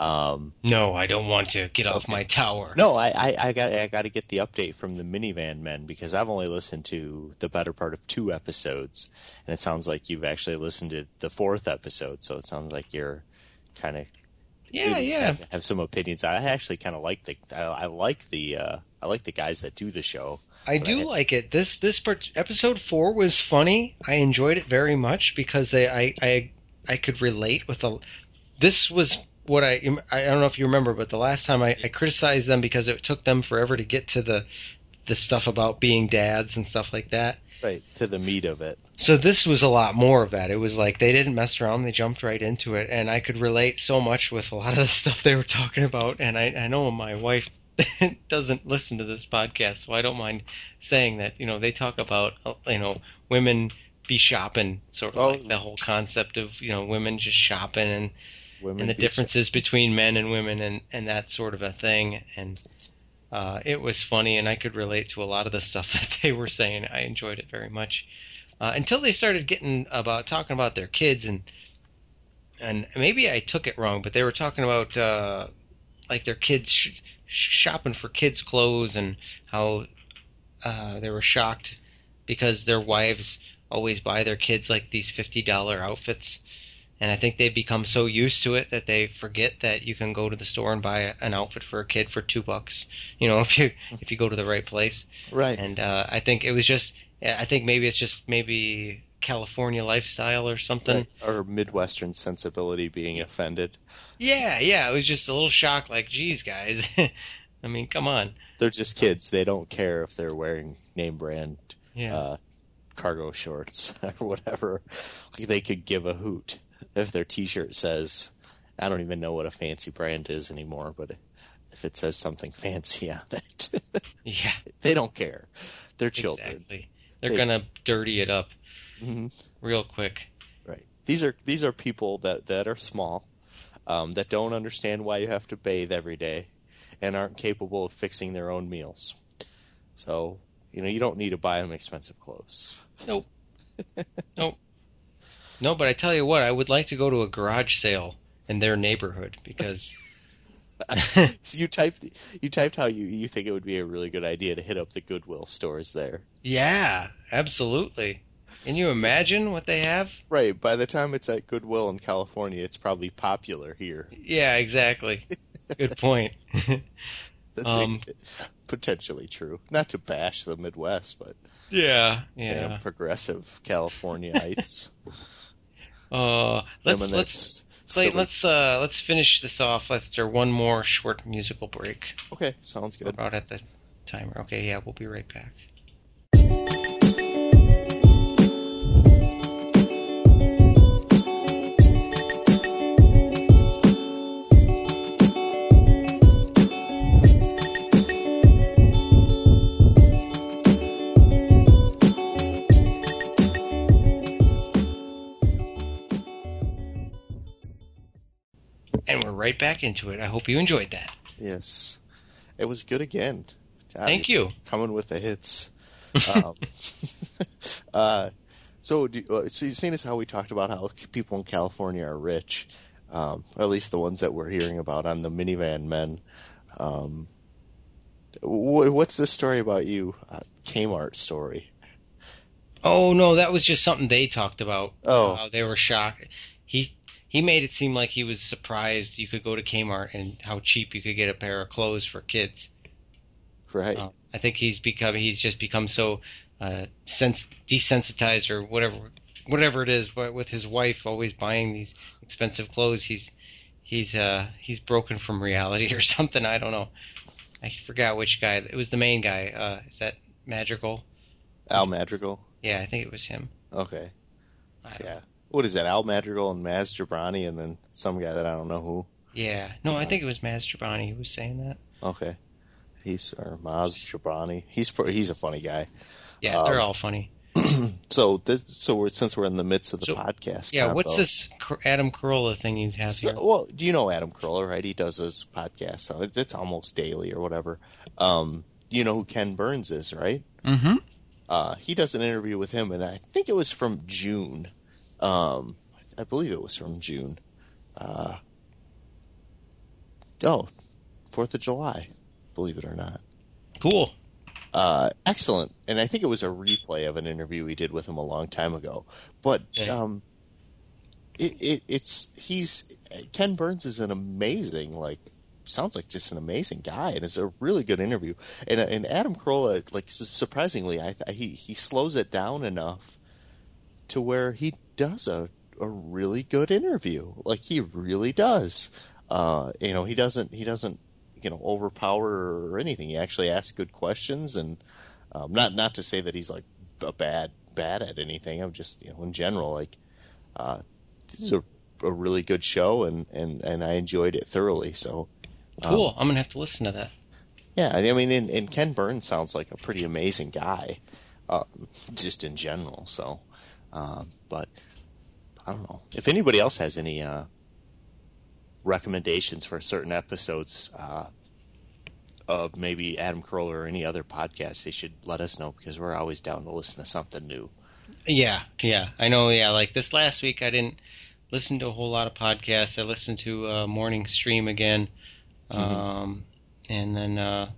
Um, no, I don't want to get off my tower. No, I, I, I got I got to get the update from the minivan men because I've only listened to the better part of two episodes, and it sounds like you've actually listened to the fourth episode. So it sounds like you're kind of yeah yeah have, have, some opinions. I actually kind of like the I, I like the uh, I like the guys that do the show. I do I like it. This this part, episode four was funny. I enjoyed it very much because they I I I could relate with the. This was what I I don't know if you remember, but the last time I, I criticized them because it took them forever to get to the the stuff about being dads and stuff like that. Right to the meat of it. So this was a lot more of that. It was like they didn't mess around; they jumped right into it, and I could relate so much with a lot of the stuff they were talking about. And I, I know my wife doesn't listen to this podcast, so I don't mind saying that. You know, they talk about uh, you know women be shopping, sort of oh. like the whole concept of you know women just shopping and women and the differences between men and women and and that sort of a thing. And uh, it was funny and I could relate to a lot of the stuff that they were saying. I enjoyed it very much. Uh, until they started getting about talking about their kids and and maybe I took it wrong, but they were talking about uh, like their kids sh- shopping for kids' clothes and how uh, they were shocked because their wives always buy their kids like these fifty dollar outfits and I think they've become so used to it that they forget that you can go to the store and buy an outfit for a kid for two bucks. You know, if you if you go to the right place. Right. And uh, I think it was just. I think maybe it's just maybe California lifestyle or something. Right. Or Midwestern sensibility being offended. Yeah, yeah. It was just a little shock. Like, geez, guys. I mean, come on. They're just kids. They don't care if they're wearing name brand Yeah. uh, cargo shorts or whatever. Like they could give a hoot if their T-shirt says, I don't even know what a fancy brand is anymore, but if it says something fancy on it, yeah. they don't care. They're children. Exactly. They're They- gonna dirty it up hmm real quick. Right. These are these are people that that are small, um, that don't understand why you have to bathe every day, and aren't capable of fixing their own meals. So you know you don't need to buy them expensive clothes. Nope. nope. No, but I tell you what, I would like to go to a garage sale in their neighborhood because you typed you typed how you you think it would be a really good idea to hit up the Goodwill stores there. yeah, absolutely. Can you imagine what they have? Right. By the time it's at Goodwill in California, it's probably popular here. Yeah, exactly. Good point. That's Um, potentially true. Not to bash the Midwest, but yeah, damn yeah. progressive Californiaites. Uh, let's let's s- let's uh let's finish this off after one more short musical break. Okay, sounds good. We're about at the timer. Okay, yeah, we'll be right back. Right back into it. I hope you enjoyed that. Yes, it was good again. God, Thank you. Coming with the hits. Um, uh, so, do, uh, so you've seen as how we talked about how people in California are rich, um, at least the ones that we're hearing about on the minivan men. Um, wh- what's this story about you? Uh, Kmart story. Oh no, that was just something they talked about. Oh. They were shocked. He made it seem like he was surprised you could go to Kmart and how cheap you could get a pair of clothes for kids. Right. Uh, I think he's become he's just become so uh, sens- desensitized or whatever whatever it is. But with his wife always buying these expensive clothes, he's he's uh he's broken from reality or something. I don't know. I forgot which guy. It was the main guy. Uh, is that Magical? Al Madrigal. Yeah, I think it was him. Okay. Yeah. What is that? Al Madrigal and Maz Jobrani, and then some guy that I don't know who. Yeah. No, I think it was Maz Trabani who was saying that. Okay. He's or Maz Jobrani. He's he's a funny guy. Yeah, they're Um, all funny. So this, so we're since we're in the midst of the So, podcast. Yeah, what's this Adam Carolla thing you have So- well, do you know Adam Carolla, right? He does his podcast, so it's, it's almost daily or whatever. Um, you know who Ken Burns is, right? Mm-hmm. Uh, he does an interview with him, and I think it was from June. Um, I believe it was from June. Uh, oh, Fourth of July, believe it or not. Cool. Uh, excellent, and I think it was a replay of an interview we did with him a long time ago. But Okay. um, it, it it's he's Ken Burns is an amazing like sounds like just an amazing guy, and it's a really good interview. And and Adam Carolla, like surprisingly, I he he slows it down enough to where he does a a really good interview. Like he really does. Uh, you know, he doesn't he doesn't you know overpower or anything. He actually asks good questions, and um, not not to say that he's like a bad bad at anything. I'm just you know in general like uh, this is a, a really good show, and and and I enjoyed it thoroughly. So. um, Cool. I'm gonna have to listen to that. yeah, I mean, and, and Ken Burns sounds like a pretty amazing guy, um, just in general. So, um, but I don't know if anybody else has any uh, recommendations for certain episodes uh, of maybe Adam Carolla or any other podcast. They should let us know because we're always down to listen to something new. Yeah, yeah. I know. Yeah, like this last week, I didn't listen to a whole lot of podcasts. I listened to uh, Morning Stream again, um, and then uh,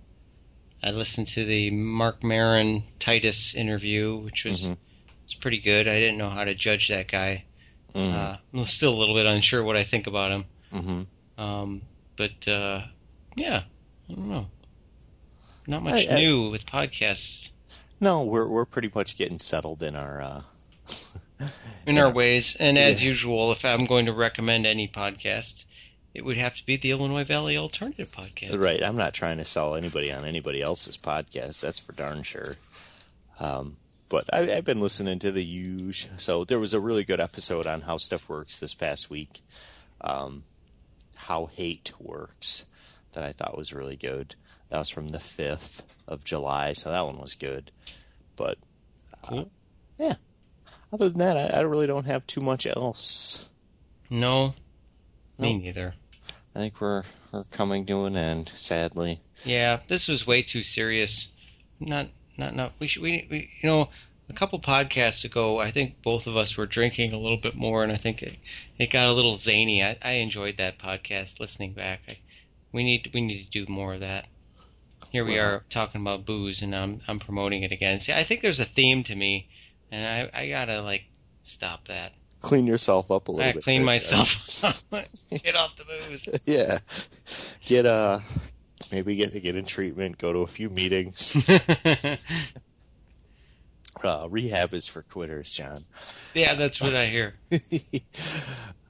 I listened to the Marc Maron Titus interview, which was Mhm. was pretty good. I didn't know how to judge that guy. Mm-hmm. Uh, I'm still a little bit unsure what I think about him. hmm Um, but uh, yeah, I don't know. Not much I- I- new with podcasts No, we're we're pretty much getting settled in our. Uh, in our ways. And as Yeah. usual, if I'm going to recommend any podcast, it would have to be the Illinois Valley Alternative Podcast. Right. I'm not trying to sell anybody on anybody else's podcast. That's for darn sure. Um, but I, I've been listening to the huge. So there was a really good episode on how stuff works this past week. Um, how hate works that I thought was really good. That was from the fifth of July, so that one was good. But uh, yeah, other than that, I, I really don't have too much else. No, me Nope. neither. I think we're we're coming to an end, sadly. Yeah, this was way too serious. Not, not, not. We should. We, we, you know, a couple podcasts ago, I think both of us were drinking a little bit more, and I think it, it got a little zany. I, I enjoyed that podcast. Listening back, I, we need, we need to do more of that. Here we are talking about booze, and I'm, I'm promoting it again. See, I think there's a theme to me, and I, I gotta like stop that. Clean yourself up a little I bit. clean myself. Get off the booze. yeah, get uh, maybe get to get in treatment. Go to a few meetings. Uh, rehab is for quitters, John. yeah, that's what I hear.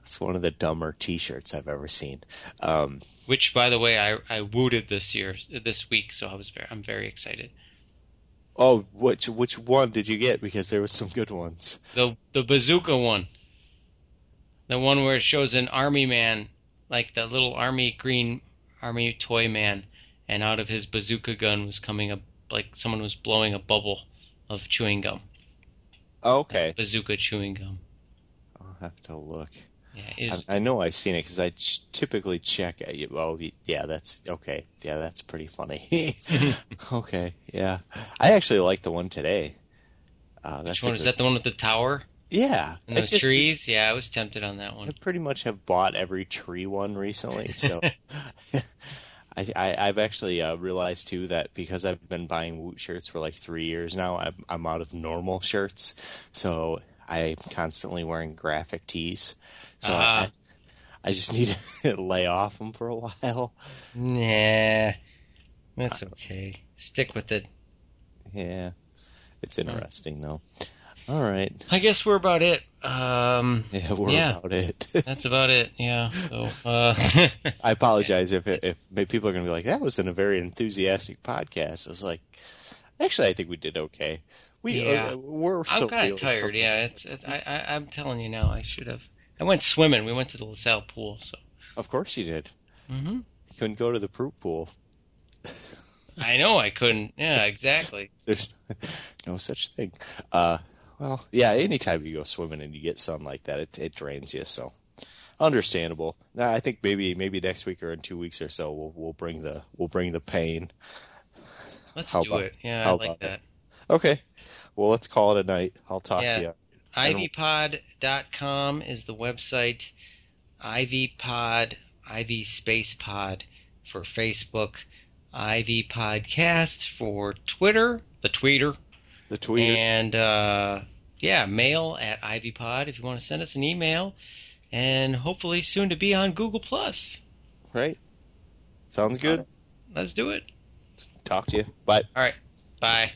It's one of the dumber T-shirts I've ever seen. Um, Which, by the way, I I wooted this year, this week, so I was very, I'm very excited. oh, which which one did you get? Because there was some good ones. The the bazooka one, the one where it shows an army man, like the little army green army toy man, and out of his bazooka gun was coming a like someone was blowing a bubble of chewing gum, Oh, okay, bazooka chewing gum. I'll have to look. Yeah, is, I, I know I've seen it because I ch- typically check. Oh, yeah, that's okay. Yeah, that's pretty funny. okay, yeah, I actually like the one today. Uh, that's which one is that? The one with the tower Yeah, and those just- trees? Yeah, I was tempted on that one. I pretty much have bought every tree one recently, so I, I, I've actually uh, realized too that because I've been buying Woot shirts for like three years now, I'm, I'm out of normal shirts, so I'm constantly wearing graphic tees. So Ah. I, I just need to lay off them for a while. Nah, that's okay. Stick with it. Yeah, it's interesting though. All right, I guess we're about it. Um, yeah, we're Yeah. about it. that's about it. Yeah. So, uh, I apologize if if maybe people are going to be like, that was in a very enthusiastic podcast. I was like, actually, I think we did okay. We Yeah. uh, we're I'm kind of tired. Yeah, it's. It, I, I, I'm telling you now. I should have. I went swimming. We went to the LaSalle pool. So. Of course you did. hmm You couldn't go to the Peru pool. I know I couldn't. Yeah, exactly. There's no such thing. Uh, well, yeah. Anytime you go swimming and you get sun like that, it it drains you. So understandable. Now, I think maybe maybe next week or in two weeks or so, we'll we'll bring the we'll bring the pain. Let's How do about- it. Yeah, I like about that. Okay. Well, let's call it a night. I'll talk Yeah. to you. ivypod.com is the website. ivypod, ivy space pod for Facebook. Ivy Podcast for Twitter, the tweeter. The tweeter. And uh, yeah, mail at ivypod if you want to send us an email. And hopefully soon to be on Google Plus. Right. Sounds good. Let's do it. Talk to you. Bye. All right. Bye.